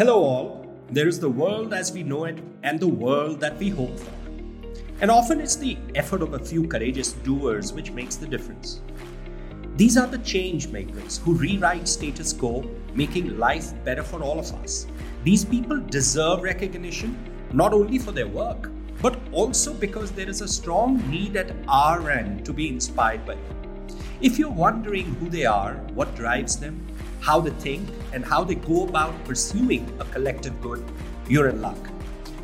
Hello, all. There is the world as we know it and the world that we hope for. And often it's the effort of a few courageous doers which makes the difference. These are the change makers who rewrite status quo, making life better for all of us. These people deserve recognition not only for their work, but also because there is a strong need at our end to be inspired by them. If you're wondering who they are, what drives them, how they think, and how they go about pursuing a collective good, you're in luck.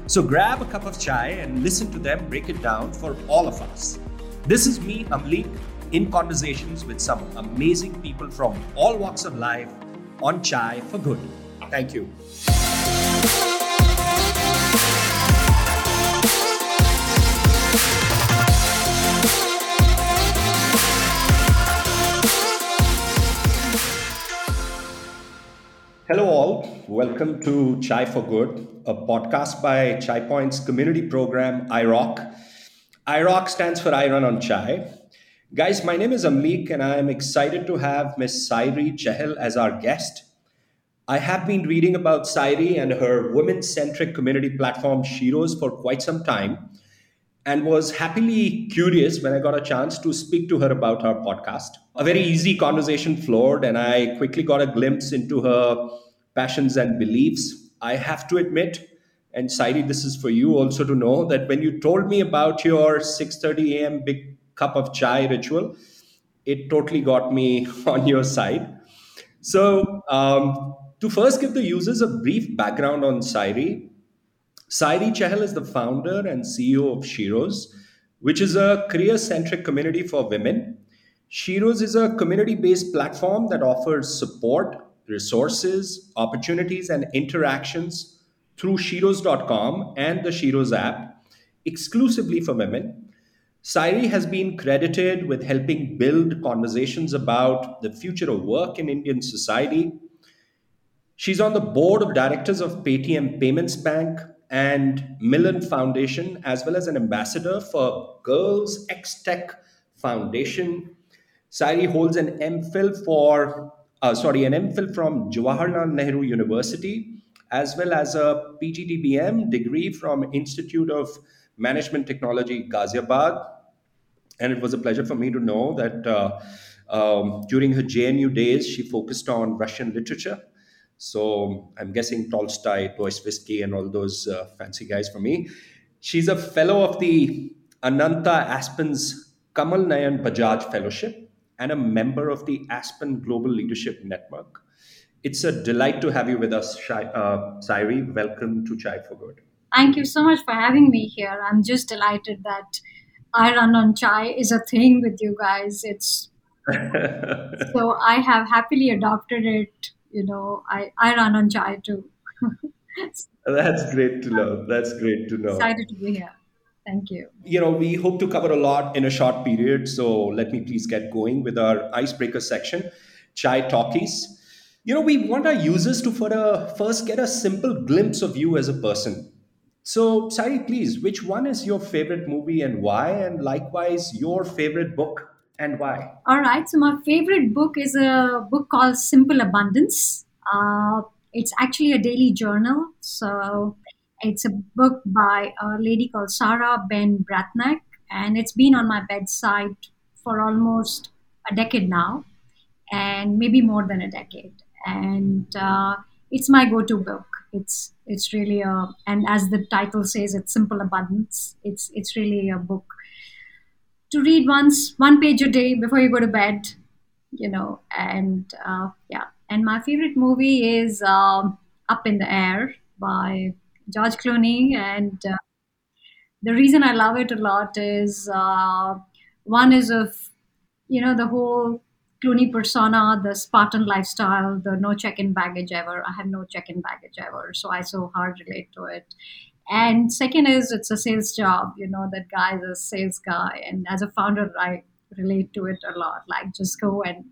So grab a cup of chai and listen to them break it down for all of us. This is me, Amuleek, in conversations with some amazing people from all walks of life on Chai for Good. Thank you. Welcome to Chai for Good, a podcast by Chai Point's community program, IROC. IROC stands for I Run on Chai. Guys, my name is Amuleek, and I am excited to have Miss Sairee Chahal as our guest. I have been reading about Sairee and her women centric community platform, Sheroes, for quite some time and was happily curious when I got a chance to speak to her about her podcast. A very easy conversation flowed, and I quickly got a glimpse into her passions and beliefs. I have to admit, and Sairee, this is for you also to know that when you told me about your 6:30 a.m. big cup of chai ritual, it totally got me on your side. So, um, to first give the users a brief background on Sairee, Sairee Chahal is the founder and CEO of Sheroes, which is a career centric community for women. Sheroes is a community based platform that offers support, resources, opportunities, and interactions through Sheroes.com and the Sheroes app exclusively for women. Sairee has been credited with helping build conversations about the future of work in Indian society. She's on the board of directors of Paytm Payments Bank, and Millen Foundation, as well as an ambassador for Girls X Tech Foundation. Sairee holds an MPhil for, uh, sorry, an MPhil from Jawaharlal Nehru University, as well as a PGDBM degree from Institute of Management Technology, Ghaziabad. And it was a pleasure for me to know that uh, um, during her JNU days, she focused on Russian literature so I'm guessing Tolstoy, Dostoevsky, and all those uh, fancy guys for me. She's a fellow of the Ananta Aspen's Kamal Nayan Bajaj Fellowship and a member of the Aspen Global Leadership Network. It's a delight to have you with us, Shai, uh, Sairee. Welcome to Chai for Good. Thank you so much for having me here. I'm just delighted that I run on chai is a thing with you guys. It's so I have happily adopted it you know, I, I run on chai too. That's great to know. That's great to know. Excited to be here. Thank you. You know, we hope to cover a lot in a short period. So let me please get going with our icebreaker section, Chai Talkies. You know, we want our users to for a, first get a simple glimpse of you as a person. So, Sairee, please, which one is your favorite movie and why? And likewise, your favorite book and why? All right. So, my favorite book is a book called Simple Abundance. Uh, it's actually a daily journal. So, it's a book by a lady called Sarah Ban Breathnach, and it's been on my bedside for almost a decade now, and maybe more than a decade. And uh, it's my go-to book. It's it's really a and as the title says, it's simple abundance. It's it's really a book to read once one page a day before you go to bed you know and uh, yeah and my favorite movie is um, up in the air by george clooney and uh, the reason i love it a lot is uh, one is of you know the whole clooney persona the spartan lifestyle the no check-in baggage ever. I have no check-in baggage ever so i so hard relate to it. And second is it's a sales job you know that guy is a sales guy. And as a founder i relate to it a lot. Like just go and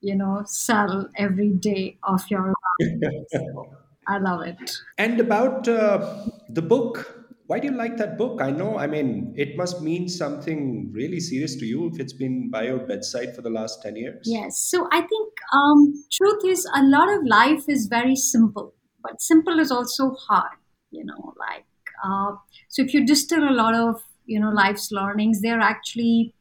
you know sell every day of your life i love it and about uh, the book why do you like that book i know i mean it must mean something really serious to you if it's been by your bedside for the last 10 years yes so i think um, truth is a lot of life is very simple but simple is also hard. You know, like uh, so if you distill a lot of you know life's learnings, they're actually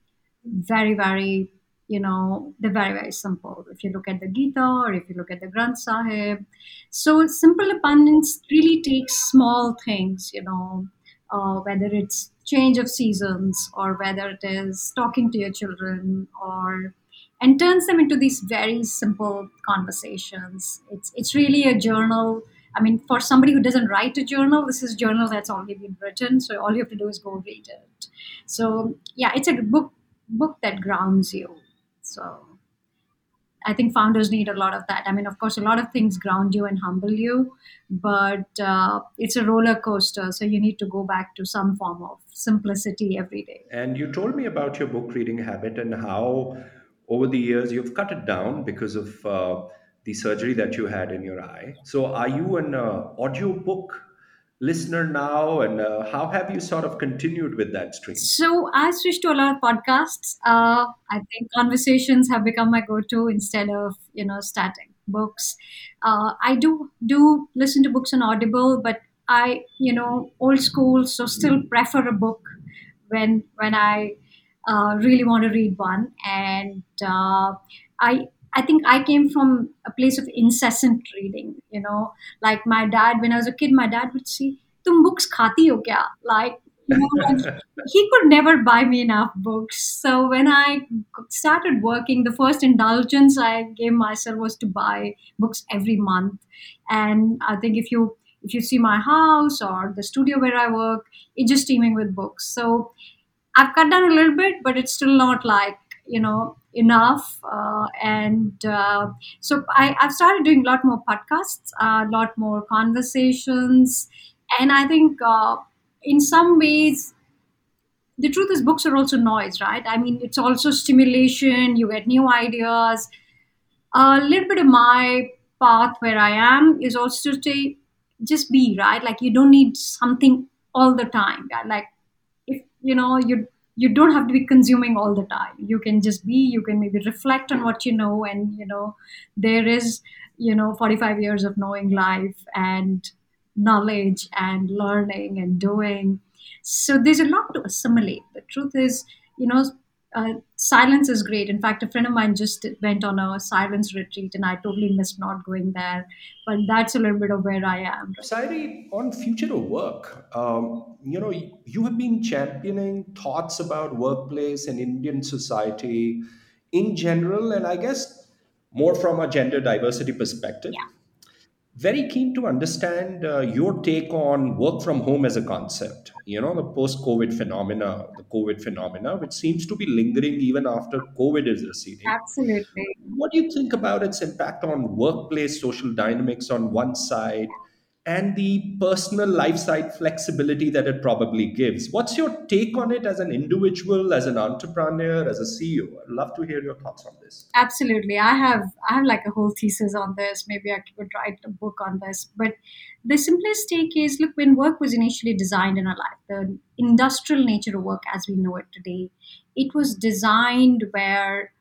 very very you know they're very very simple. If you look at the gita or if you look at the granth sahib. So simple abundance really takes small things you know uh, whether it's change of seasons or whether it is talking to your children or and turns them into these very simple conversations. It's it's really a journal. I mean for somebody who doesn't write a journal this is a journal that's already been written so all you have to do is go read it. So yeah it's a book book that grounds you so I think founders need a lot of that. I mean, of course, a lot of things ground you and humble you, but uh, it's a roller coaster. So you need to go back to some form of simplicity every day. And you told me about your book reading habit and how over the years you've cut it down because of uh, the surgery that you had in your eye. So are you an uh, audio book listener now and uh, how have you sort of continued with that stream? So i switched to a lot of podcasts uh, i think conversations have become my go-to instead of you know static books. Uh, i do do listen to books on audible but i you know old school so still prefer a book when when i uh, really want to read one. And uh, i I think I came from a place of incessant reading, you know. Like my dad, when I was a kid, my dad would say, Tum books khati ho kya? Like, you know, like, he could never buy me enough books. So when I started working, the first indulgence I gave myself was to buy books every month. And I think if you if you see my house or the studio where I work, it's just teeming with books. So I've cut down a little bit, but it's still not like you know enough uh, and uh, so I, have started doing a lot more podcasts a lot more conversations and i think uh, in some ways the truth is books are also noise right? I mean it's also stimulation you get new ideas. A little bit of my path where i am is also to just be right? Like you don't need something all the time like if you know you you don't have to be consuming all the time. You can just be you can maybe reflect on what you know and you know there is you know 45 years of knowing life and knowledge and learning and doing. So there's a lot to assimilate. The truth is you know uh, silence is great. In fact, a friend of mine just went on a silence retreat, and I totally missed not going there. But that's a little bit of where I am. Sairee, on future of work, um, you know, you have been championing thoughts about workplace and Indian society in general, and I guess more from a gender diversity perspective. Yeah very keen to understand uh, your take on work from home as a concept. You know the post covid phenomena the covid phenomena which seems to be lingering even after covid is receding. Absolutely. What do you think about its impact on workplace social dynamics on one side and the personal life side flexibility that it probably gives. What's your take on it as an individual, as an entrepreneur, as a CEO? I'd love to hear your thoughts on this. Absolutely. I have I have like a whole thesis on this. Maybe I could write a book on this. But the simplest take is look, when work was initially designed in our life, the industrial nature of work as we know it today, it was designed where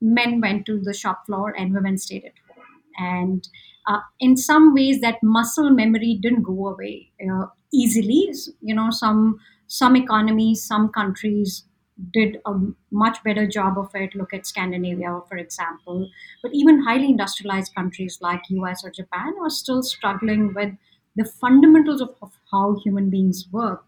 men went to the shop floor and women stayed at home. And uh, in some ways that muscle memory didn't go away uh, easily. You know some some economies some countries did a much better job of it. Look at scandinavia for example. But even highly industrialized countries like us or japan are still struggling with the fundamentals of, of how human beings work.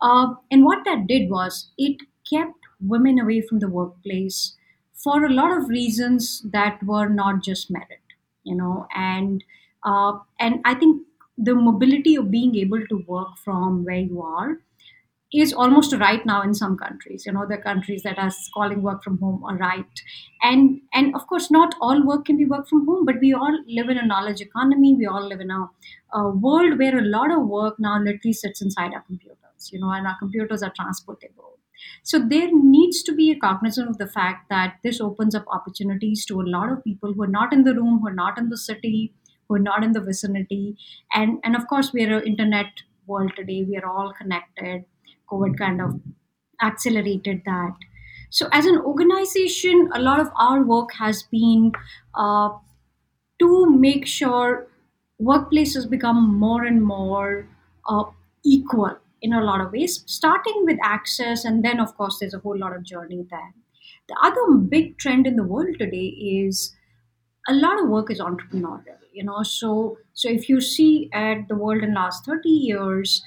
Uh, and what that did was it kept women away from the workplace for a lot of reasons that were not just merit you know and uh, and i think the mobility of being able to work from where you are is almost right now in some countries you know the countries that are calling work from home a right. And and of course not all work can be work from home but we all live in a knowledge economy. We all live in a, a world where a lot of work now literally sits inside our computers you know and our computers are transportable so there needs to be a cognizance of the fact that this opens up opportunities to a lot of people who are not in the room, who are not in the city, who are not in the vicinity. And and of course we're an internet world today. We are all connected. COVID kind of accelerated that. So as an organization, a lot of our work has been uh, to make sure workplaces become more and more uh, equal in a lot of ways, starting with access, and then, of course, there's a whole lot of journey there. The other big trend in the world today is a lot of work is entrepreneurial you know? So so if you see at the world in last 30 years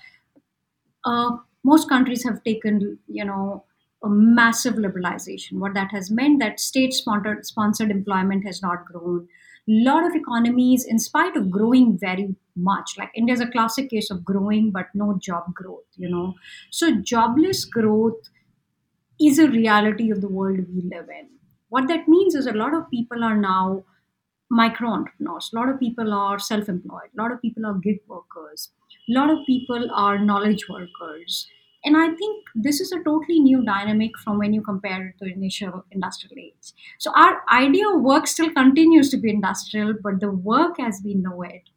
uh, most countries have taken you know a massive liberalization. What that has meant that state sponsored sponsored employment has not grown lot of economies in spite of growing very much like india is a classic case of growing but no job growth you know so jobless growth is a reality of the world we live in what that means is a lot of people are now micro entrepreneurs. A lot of people are self employed. A lot of people are gig workers. A lot of people are knowledge workers. And I think this is a totally new dynamic from when you compare it to initial industrial age. So our idea of work still continues to be industrial, but the work as we know it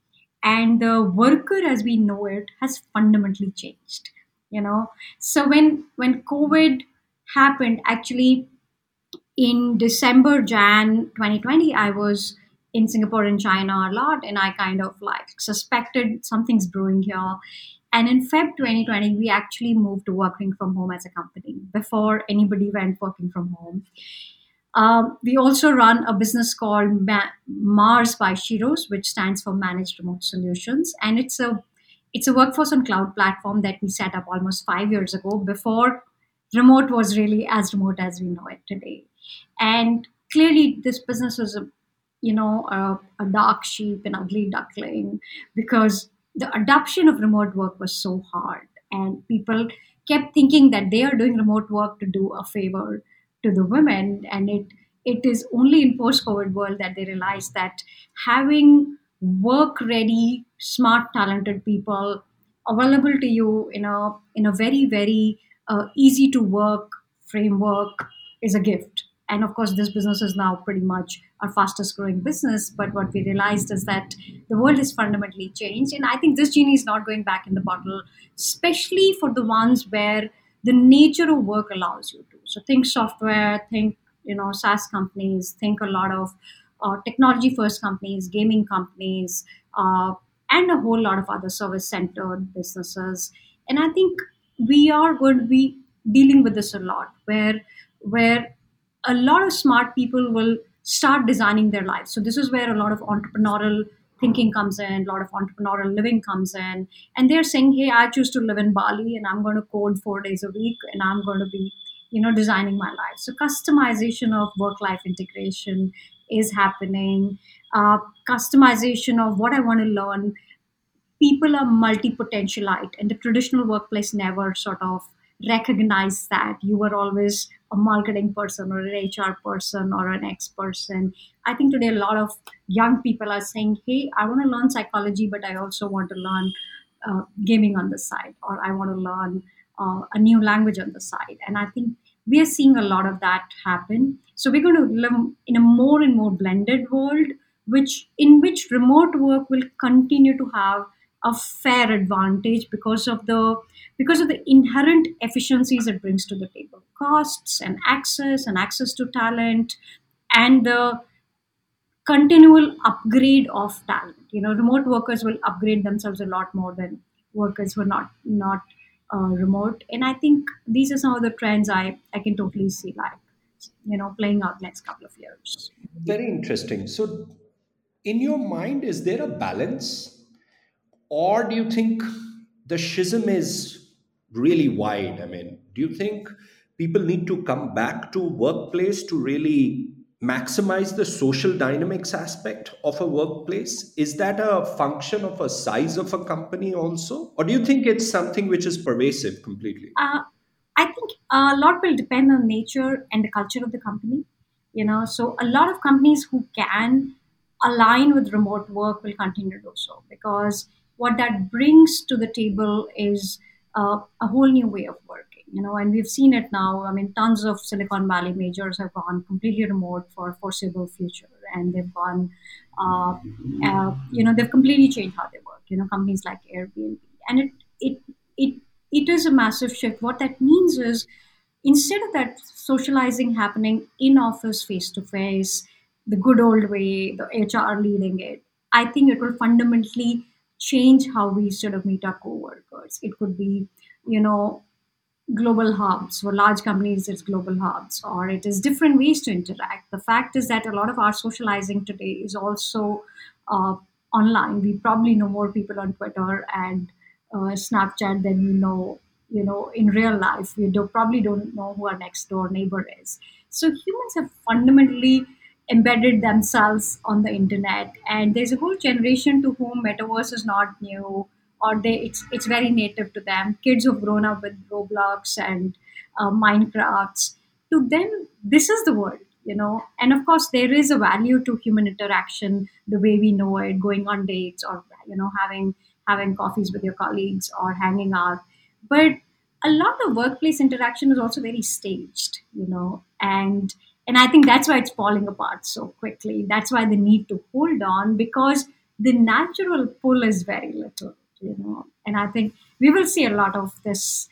and the worker as we know it has fundamentally changed. You know, so when when COVID happened, actually in December, Jan 2020, I was in Singapore and China a lot, and I kind of like suspected something's brewing here. And in Feb 2020, we actually moved to working from home as a company before anybody went working from home. Um, we also run a business called Ma- Mars by Sheroes, which stands for Managed Remote Solutions, and it's a it's a workforce on cloud platform that we set up almost five years ago before remote was really as remote as we know it today. And clearly, this business was a you know, a, a dark sheep, an ugly duckling, because the adoption of remote work was so hard. And people kept thinking that they are doing remote work to do a favor to the women. And it it is only in post-COVID world that they realize that having work-ready, smart, talented people available to you in a in a very, very uh, easy to work framework is a gift and of course this business is now pretty much our fastest growing business but what we realized is that the world is fundamentally changed. And i think this genie is not going back in the bottle especially for the ones where the nature of work allows you to. So think software think you know saas companies think a lot of uh, technology first companies gaming companies uh, and a whole lot of other service centered businesses. And i think we are going to be dealing with this a lot where where a lot of smart people will start designing their lives. So this is where a lot of entrepreneurial thinking comes in, a lot of entrepreneurial living comes in, and they're saying, "Hey, I choose to live in Bali, and I'm going to code four days a week, and I'm going to be, you know, designing my life." So customization of work-life integration is happening. Uh, customization of what I want to learn. People are multi-potentialite, and the traditional workplace never sort of recognize that you were always a marketing person or an HR person or an X person. I think today a lot of young people are saying, hey, I want to learn psychology, but I also want to learn uh, gaming on the side, or I want to learn uh, a new language on the side. And I think we are seeing a lot of that happen. So we're going to live in a more and more blended world, which in which remote work will continue to have a fair advantage because of the because of the inherent efficiencies it brings to the table. Costs and access and access to talent and the continual upgrade of talent. You know remote workers will upgrade themselves a lot more than workers who are not not uh, remote. And i think these are some of the trends i i can totally see like you know playing out the next couple of years. Very interesting. So in your mind is there a balance or do you think the schism is really wide? I mean, do you think people need to come back to workplace to really maximize the social dynamics aspect of a workplace? Is that a function of a size of a company also? Or do you think it's something which is pervasive completely? Uh, I think a lot will depend on nature and the culture of the company. You know, so a lot of companies who can align with remote work will continue to do so because what that brings to the table is uh, a whole new way of working you know and we've seen it now. I mean tons of silicon valley majors have gone completely remote for foreseeable future and they've gone uh, uh, you know they've completely changed how they work you know companies like airbnb. And it it it it is a massive shift. What that means is instead of that socializing happening in office face to face the good old way the hr leading it I think it will fundamentally change how we sort of meet our co-workers. It could be, you know, global hubs. For large companies it's global hubs or it is different ways to interact. The fact is that a lot of our socializing today is also uh, online. We probably know more people on twitter and uh, snapchat than we know you know in real life. We do, probably don't know who our next door neighbor is. So humans have fundamentally embedded themselves on the internet. And there's a whole generation to whom metaverse is not new or they it's it's very native to them. Kids who've grown up with roblox and uh, minecrafts. To them this is the world you know? And of course there is a value to human interaction the way we know it going on dates or you know having having coffees with your colleagues or hanging out. But a lot of workplace interaction is also very staged you know? And and i think that's why it's falling apart so quickly. That's why the need to hold on because the natural pull is very little you know. And i think we will see a lot of this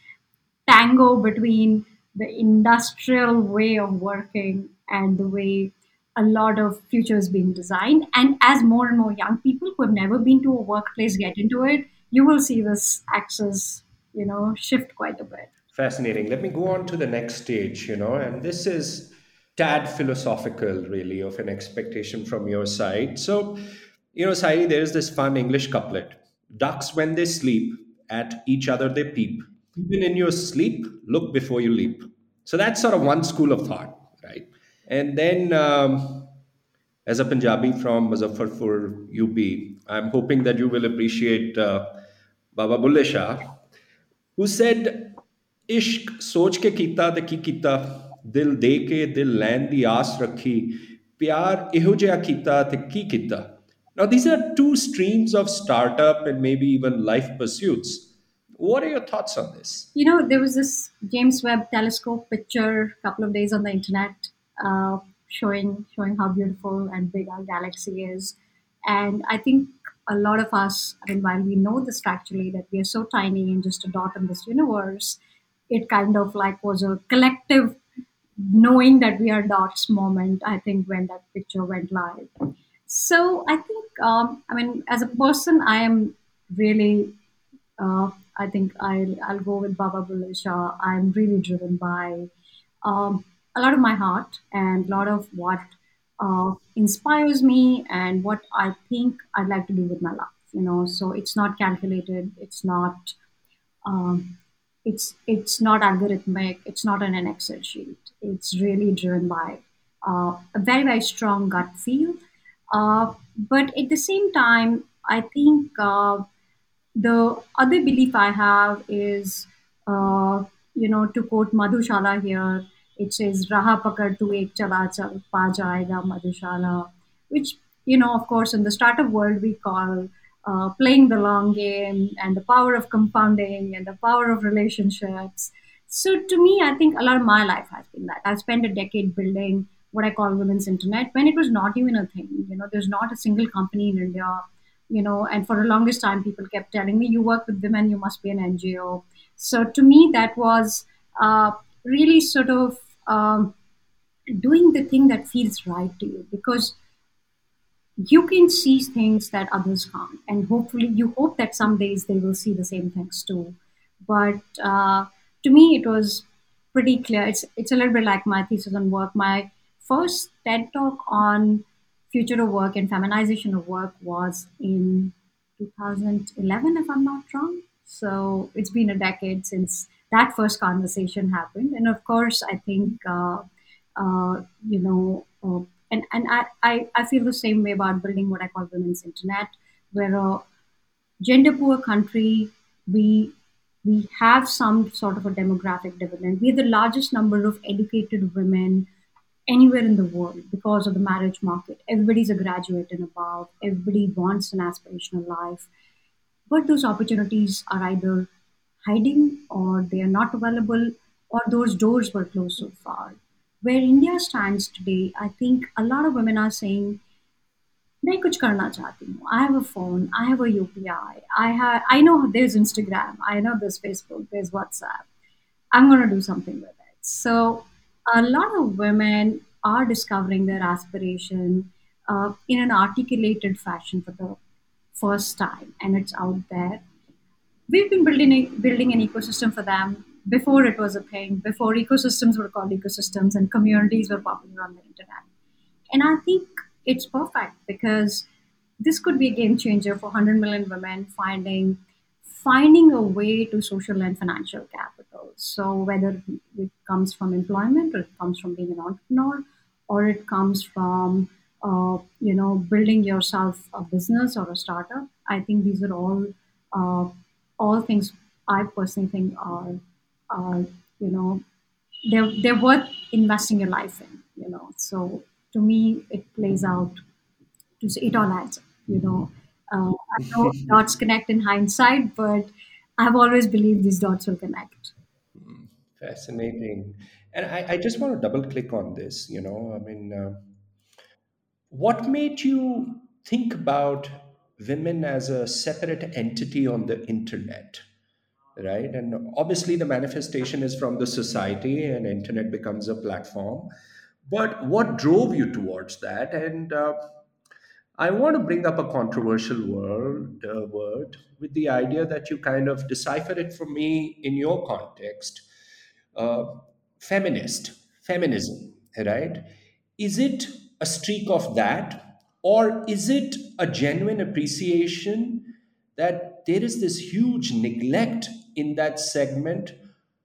tango between the industrial way of working and the way a lot of future is being designed. And as more and more young people who have never been to a workplace get into it you will see this axis you know shift quite a bit. Fascinating. Let me go on to the next stage you know and this is tad philosophical really of an expectation from your side so you know Sairee, there's this fun english couplet Ducks, when they sleep, at each other they peep. Even in your sleep, look before you leap. So that's sort of one school of thought, right? And then, um, as a Punjabi from Muzaffarpur, UP, I'm hoping that you will appreciate uh, Baba Bulle Shah, who said, "Ishq soch ke kita te ki kita, dil de ke dil ਲੈਣ ਦੀ ਆਸ ਰੱਖੀ ਪਿਆਰ ਇਹੋ ਜਿਹਾ ਕੀਤਾ ਤੇ ਕੀ ਕੀਤਾ now, these are two streams of startup and maybe even life pursuits. What are your thoughts on this? You know, there was this James Webb Telescope picture a couple of days on the internet uh, showing showing how beautiful and big our galaxy is, and I think a lot of us, I mean, while we know this factually that we are so tiny and just a dot in this universe, it kind of like was a collective knowing that we are dots moment. I think when that picture went live. So I think um, I mean, as a person, I am really, uh, I think I'll, I'll go with Baba Bulle Shah. I'm really driven by um, a lot of my heart and a lot of what uh, inspires me and what I think I'd like to do with my life. You know, so it's not calculated. It's not. Um, it's it's not algorithmic. It's not an Excel sheet. It's really driven by uh, a very very strong gut feel uh, but at the same time, I think uh, the other belief I have is, uh, you know, to quote Madhushala here, it says "Raha pakad tu ek chala chal pa jayega Madhushala," which you know, of course, in the startup world we call uh, playing the long game and the power of compounding and the power of relationships. So to me, I think a lot of my life has been that. I've spent a decade building what I call women's internet when it was not even a thing. You know, there's not a single company in India, you know, and for the longest time, people kept telling me, you work with women, you must be an NGO. So to me, that was uh, really sort of um, doing the thing that feels right to you because you can see things that others can't. And hopefully, you hope that some days they will see the same things too. But uh, to me, it was pretty clear. It's, it's a little bit like my thesis on work. My first TED talk on future of work and feminization of work was in 2011, if I'm not wrong. So it's been a decade since that first conversation happened. And of course, I think, uh, uh, you know, uh, and, and I, I, I feel the same way about building what I call women's internet, where a gender poor country, we we have some sort of a demographic dividend. We have the largest number of educated women anywhere in the world because of the marriage market. Everybody's a graduate and above, everybody wants an aspirational life. But those opportunities are either hiding or they are not available or those doors were closed so far. Where India stands today, I think a lot of women are saying, मैं कुछ करना चाहती हूँ I have a phone, I have a UPI, I have I know there's Instagram, I know there's Facebook, there's WhatsApp. I'm gonna do something with it. So a lot of women are discovering their aspiration. uh, in an articulated fashion for the first time, and it's out there. We've been building a, building an ecosystem for them before it was a thing, before ecosystems were called ecosystems and communities were popular on the internet. And I think it's perfect because this could be a game changer for 100 million women finding finding a way to social and financial capital. So whether it comes from employment or it comes from being an entrepreneur or it comes from uh, you know building yourself a business or a startup, I think these are all uh, all things I personally think are you know they're they're worth investing your life in. You know, so to me it plays out. To say it all adds. You know, uh, I know dots connect in hindsight, but I've always believed these dots will connect. Fascinating. And I, I just want to double click on this. You know, I mean, uh, what made you think about women as a separate entity on the internet? right and obviously the manifestation is from the society and internet becomes a platform but what drove you towards that? And uh, i want to bring up a controversial word uh, word with the idea that you kind of decipher it for me in your context. Uh, feminist feminism right? Is it a streak of that? Or is it a genuine appreciation that there is this huge neglect in that segment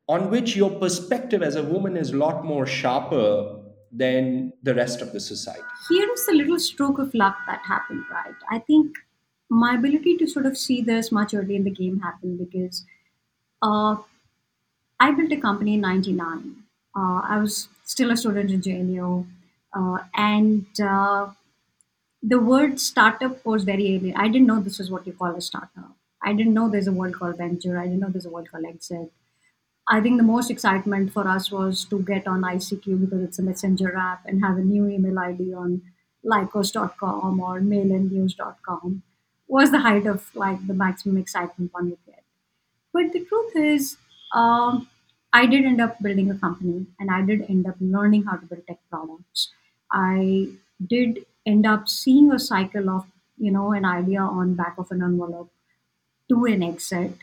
on which your perspective as a woman is a lot more sharper than the rest of the society. Here is a little stroke of luck that happened, right? I think my ability to sort of see this much early in the game happened because uh, I built a company in 99. Uh, I was still a student in JNU. Uh, and uh, the word startup was very alien. I didn't know this was what you call a startup. I didn't know there's a word called venture. I didn't know there's a word called exit. I think the most excitement for us was to get on ICQ because it's a messenger app and have a new email ID on lycos.com or mailandnews.com was the height of like the maximum excitement one would get. But the truth is, um, I did end up building a company and I did end up learning how to build tech products. I did end up seeing a cycle of, you know, an idea on back of an envelope to an exit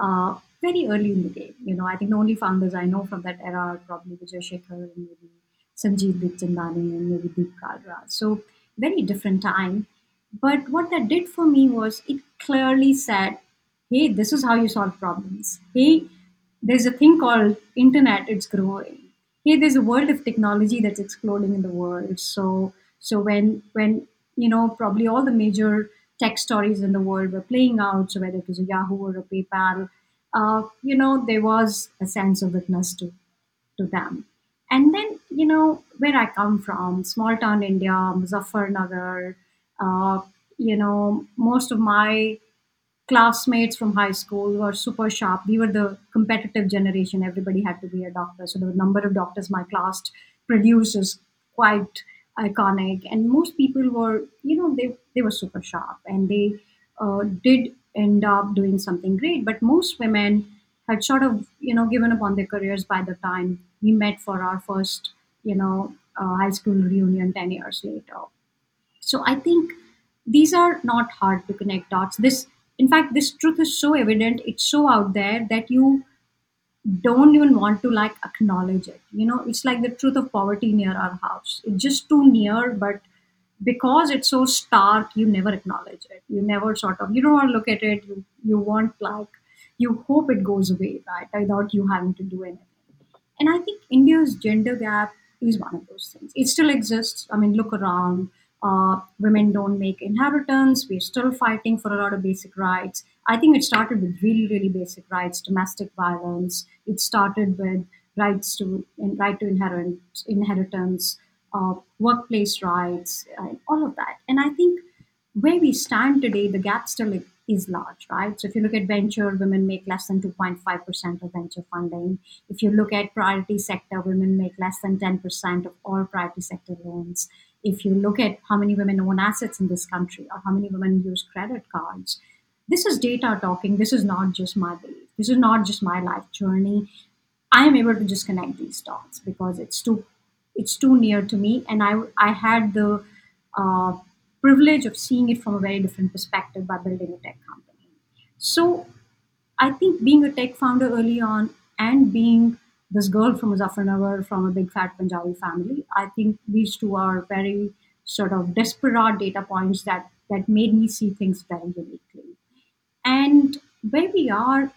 uh, very early in the game. You know, I think the only founders I know from that era are probably Vijay Shekhar and maybe Sanjeev Bikhchandani and maybe Deep Kalra. So very different time. But what that did for me was it clearly said, hey, this is how you solve problems. Hey, there's a thing called internet, it's growing. Hey, there's a world of technology that's exploding in the world. So so when when you know probably all the major tech stories in the world were playing out. So whether it was a Yahoo or a PayPal, uh, you know, there was a sense of witness to to them. And then, you know, where I come from, small town India, Muzaffarnagar, uh, you know, most of my classmates from high school were super sharp. We were the competitive generation. Everybody had to be a doctor. So the number of doctors my class produced is quite iconic and most people were you know they they were super sharp and they uh, did end up doing something great but most women had sort of you know given up on their careers by the time we met for our first you know uh, high school reunion 10 years later so i think these are not hard to connect dots this in fact this truth is so evident it's so out there that you don't even want to like acknowledge it. You know, it's like the truth of poverty near our house. It's just too near, but because it's so stark, you never acknowledge it. You never sort of you don't want to look at it. You you want like you hope it goes away, right? Without you having to do anything. And I think India's gender gap is one of those things. It still exists. I mean, look around. Uh, women don't make inheritance. We're still fighting for a lot of basic rights. I think it started with really, really basic rights, domestic violence. It started with rights to right to inherit, inheritance, uh, workplace rights, uh, all of that. And I think where we stand today, the gap still is large, right? So if you look at venture, women make less than 2.5% of venture funding. If you look at priority sector, women make less than 10% of all priority sector loans if you look at how many women own assets in this country or how many women use credit cards, this is data talking. This is not just my belief. This is not just my life journey. I am able to just connect these dots because it's too it's too near to me, and I I had the uh, privilege of seeing it from a very different perspective by building a tech company. So I think being a tech founder early on and being this girl from Muzaffarnagar from a big fat Punjabi family, I think these two are very sort of disparate data points that that made me see things very uniquely. And where we are,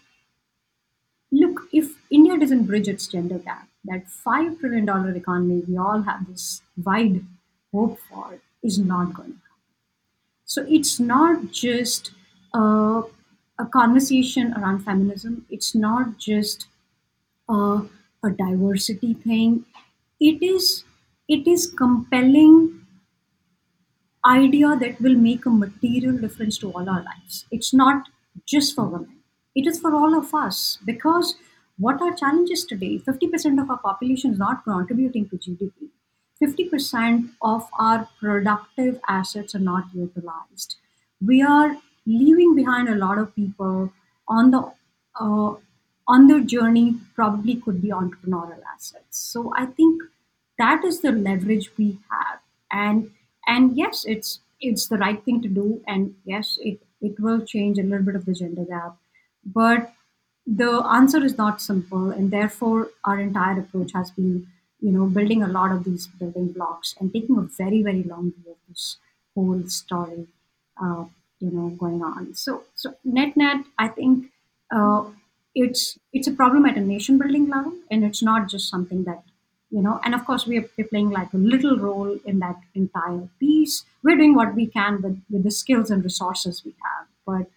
look, if India doesn't bridge its gender gap, that $5 trillion economy we all have this wide hope for is not going to happen. So it's not just a, a conversation around feminism, it's not just a, a diversity thing. It is it is compelling idea that will make a material difference to all our lives. It's not just for women, it is for all of us because what our challenges today 50% of our population is not contributing to GDP, 50% of our productive assets are not utilized. We are leaving behind a lot of people on the uh, on their journey probably could be entrepreneurial assets. So I think that is the leverage we have and and yes it's it's the right thing to do and yes it it will change a little bit of the gender gap but the answer is not simple and therefore our entire approach has been you know building a lot of these building blocks and taking a very very long view of this whole story uh, you know going on. So so net net i think uh, it's it's a problem at a nation building level and it's not just something that you know and of course we are, playing like a little role in that entire piece. We're doing what we can with, with the skills and resources we have but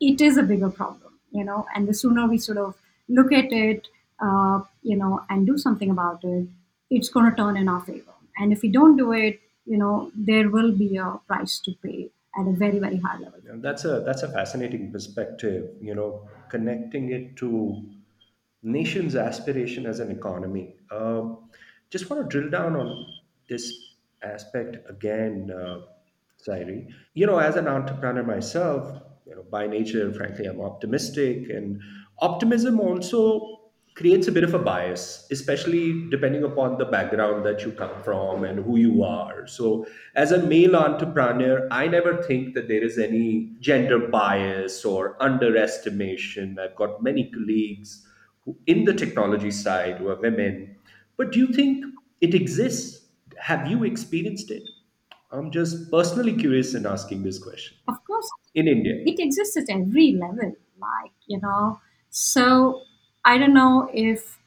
it is a bigger problem you know and the sooner we sort of look at it uh, you know and do something about it it's going to turn in our favor and if we don't do it you know there will be a price to pay at a very very high level Yeah, That's a that's a fascinating perspective. You know, connecting it to nation's aspiration as an economy. Um, just want to drill down on this aspect again, uh, Sairee. You know, as an entrepreneur myself, you know, by nature, frankly, I'm optimistic, and optimism also creates a bit of a bias, especially depending upon the background that you come from and who you are. So, as a male entrepreneur, I never think that there is any gender bias or underestimation. I've got many colleagues who, in the technology side who are women. But do you think it exists? Have you experienced it? I'm just personally curious in asking this question. of course. In India. it exists at every level like you know. So i don't know if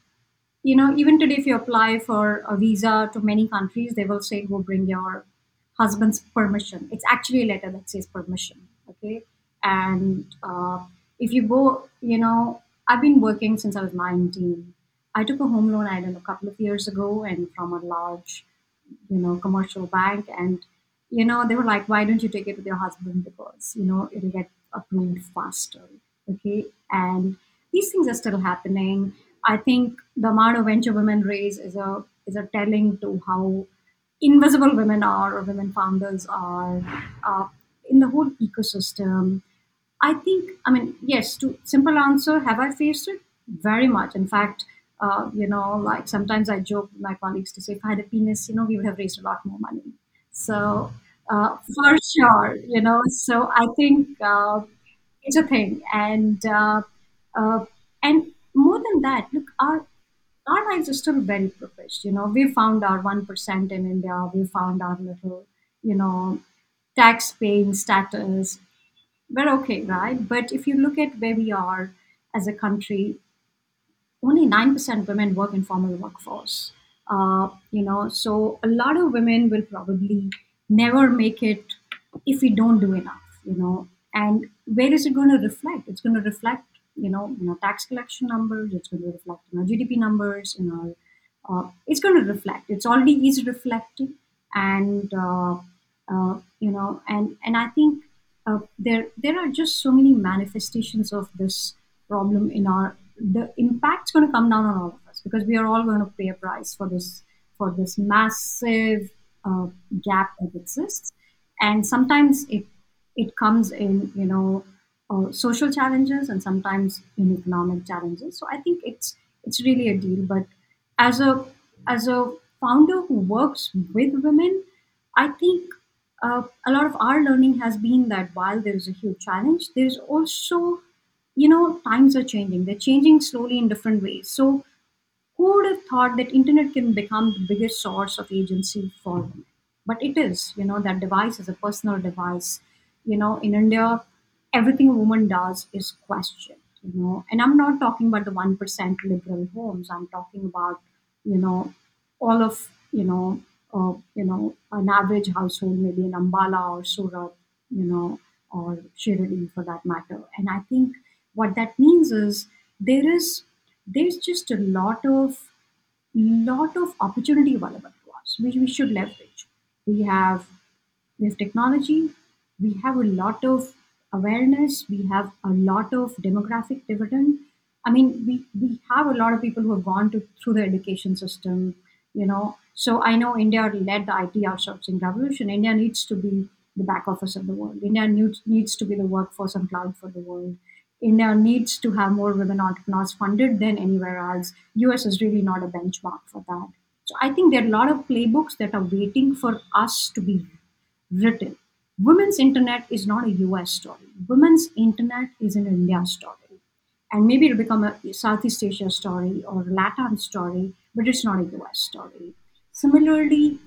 you know even today if you apply for a visa to many countries they will say go bring your husband's permission. It's actually a letter that says permission okay? And uh, if you go you know i've been working since i was 19 i took a home loan i don't know a couple of years ago and from a large you know commercial bank and you know they were like why don't you take it with your husband because you know it'll get approved faster okay and these things are still happening i think the amount of venture women raise is a is a telling to how invisible women are or women founders are uh, in the whole ecosystem I think, I mean, yes, to simple answer, have I faced it? Very much. In fact, uh, you know, like sometimes I joke with my colleagues to say, if I had a penis, you know, we would have raised a lot more money. So, uh, for sure, you know, so I think uh, it's a thing. And, uh, uh, and more than that, look, our, our lives are still very privileged. You know, we found our 1% in India, we found our little, you know, tax paying status we're okay, right? But if you look at where we are as a country, only 9% women work in formal workforce. Uh, you know, so a lot of women will probably never make it if we don't do enough, you know. And where is it going to reflect? It's going to reflect, you know, in our tax collection numbers. It's going to reflect in our GDP numbers. In our, uh, it's going to reflect. It's already is reflecting, and uh, uh, you know, and and I think uh, there there are just so many manifestations of this problem in our the impact's going to come down on all of us because we are all going to pay a price for this for this massive uh, gap that exists and sometimes it it comes in you know uh, social challenges and sometimes in economic challenges so i think it's it's really a deal but as a as a founder who works with women i think uh, a lot of our learning has been that while there is a huge challenge, there's also, you know, times are changing. They're changing slowly in different ways. So who would have thought that internet can become the biggest source of agency for women? But it is, you know, that device is a personal device. You know, in India, everything a woman does is questioned, you know. And I'm not talking about the 1% liberal homes. I'm talking about, you know, all of, you know, uh, you know, an average household, maybe in Ambala or Surat, you know, or Shirdi for that matter. And I think what that means is there is there's just a lot of lot of opportunity available to us which we should leverage. We have we have technology we have a lot of awareness we have a lot of demographic dividend. I mean we we have a lot of people who have gone to through the education system you know. So i know india led the it outsourcing revolution. India needs to be the back office of the world. India needs, needs to be the workforce and cloud for the world India needs to have more women entrepreneurs funded than anywhere else. US is really not a benchmark for that. So I think there are a lot of playbooks that are waiting for us to be written. Women's internet is not a US story. Women's internet is an India story. And maybe it'll become a Southeast Asia story or Latin story, but it's not a US story. Similarly,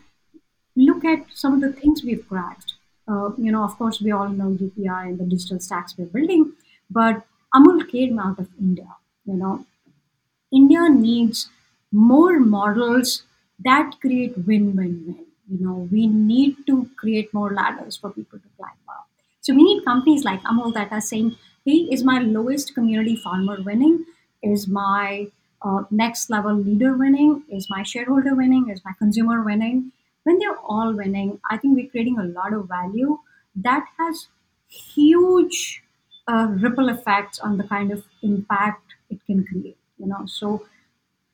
look at some of the things we've cracked. Uh, you know, of course, we all know UPI and the digital stacks we're building, but Amul came out of India. You know, India needs more models that create win-win-win. You know, we need to create more ladders for people to climb up. So we need companies like Amul that are saying, "Hey, is my lowest community farmer winning? Is my uh, next level leader winning? Is my shareholder winning? Is my consumer winning?" When they're all winning, I think we're creating a lot of value that has huge ripple effects on the kind of impact it can create. You know, so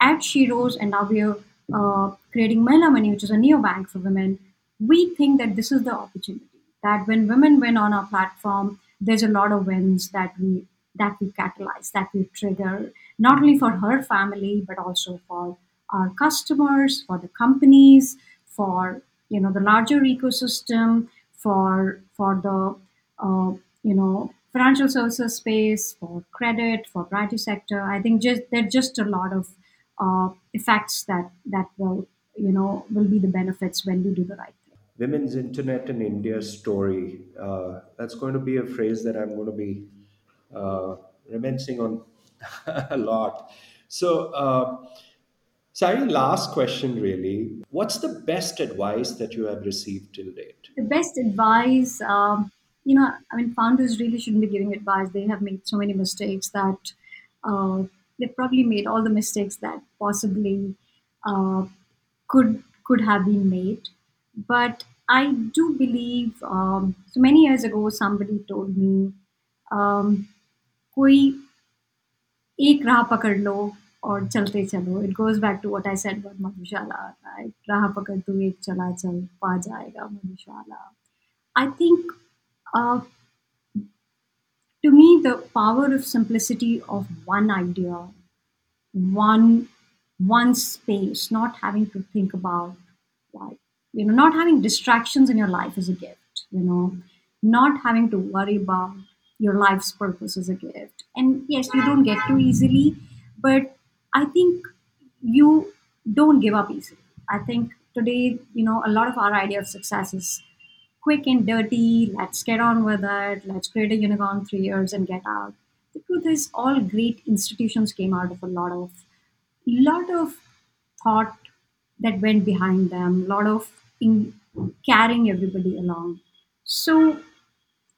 at Sheroes, and now we're uh, creating Mahila Money, which is a neo bank for women. We think that this is the opportunity that when women win on our platform, there's a lot of wins that we that we catalyze, that we trigger, not only for her family but also for our customers, for the companies, for you know the larger ecosystem, for for the uh, you know financial services space, for credit, for private sector. I think just there are just a lot of uh, effects that that will you know will be the benefits when we do the right thing. Women's Internet in India story. Uh, that's going to be a phrase that I'm going to be uh, reminiscing on a lot. So, uh, Sairee, last question really. What's the best advice that you have received till date? The best advice. Um, you know, I mean, founders really shouldn't be giving advice. They have made so many mistakes that uh, they've probably made all the mistakes that possibly uh, could could have been made. But I do believe. Um, so many years ago, somebody told me, um, "कोई एक राह पकड़ लो और चलते चलो." It goes back to what I said about Madhushala. Right? राह पकड़ तू एक चला चल पा जाएगा मधुशाला. I think uh, to me, the power of simplicity of one idea, one one space, not having to think about like you know, not having distractions in your life is a gift. You know, not having to worry about your life's purpose is a gift. And yes, you don't get too easily, but I think you don't give up easily. I think today, you know, a lot of our idea of success is quick and dirty. Let's get on with it. Let's create a unicorn three years and get out. The truth is, all great institutions came out of a lot of lot of thought that went behind them. A lot of in carrying everybody along. So,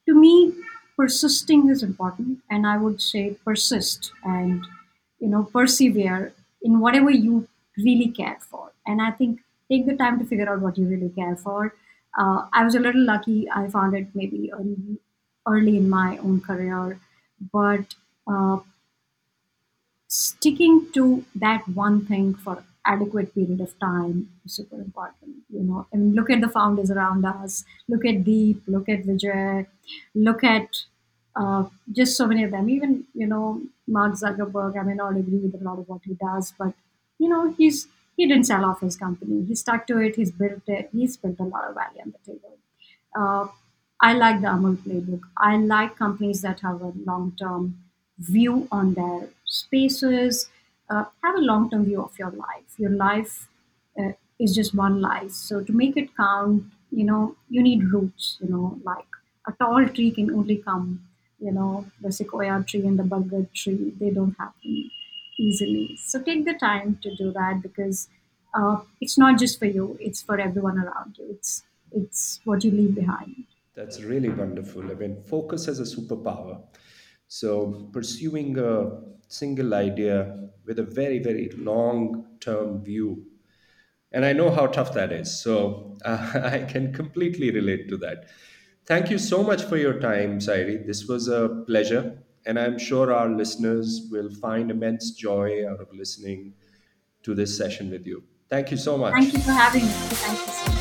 to me, persisting is important, and I would say persist and you know persevere in whatever you really care for. And I think take the time to figure out what you really care for uh, I was a little lucky. I found it maybe early, in my own career, but uh, sticking to that one thing for adequate period of time is super important. You know, and look at the founders around us. Look at Deep. Look at Vijay. Look at uh, just so many of them. Even you know Mark Zuckerberg. I may not agree with a lot of what he does, but you know he's he didn't sell off his company. He stuck to it. He's built it. He's built a lot of value on the table. Uh, I like the Amul playbook. I like companies that have a long term view on their spaces, uh, have a long term view of your life. Your life uh, is just one life. So to make it count, you know, you need roots, you know, like a tall tree can only come, you know, the sequoia tree and the bugger tree, they don't happen easily. So take the time to do that because uh, it's not just for you; it's for everyone around you. It's it's what you leave behind. That's really wonderful. I mean, focus as a superpower. So, pursuing a single idea with a very, very long term view. And I know how tough that is. So, uh, I can completely relate to that. Thank you so much for your time, Sairee. This was a pleasure. And I'm sure our listeners will find immense joy out of listening to this session with you. Thank you so much. Thank you for having me.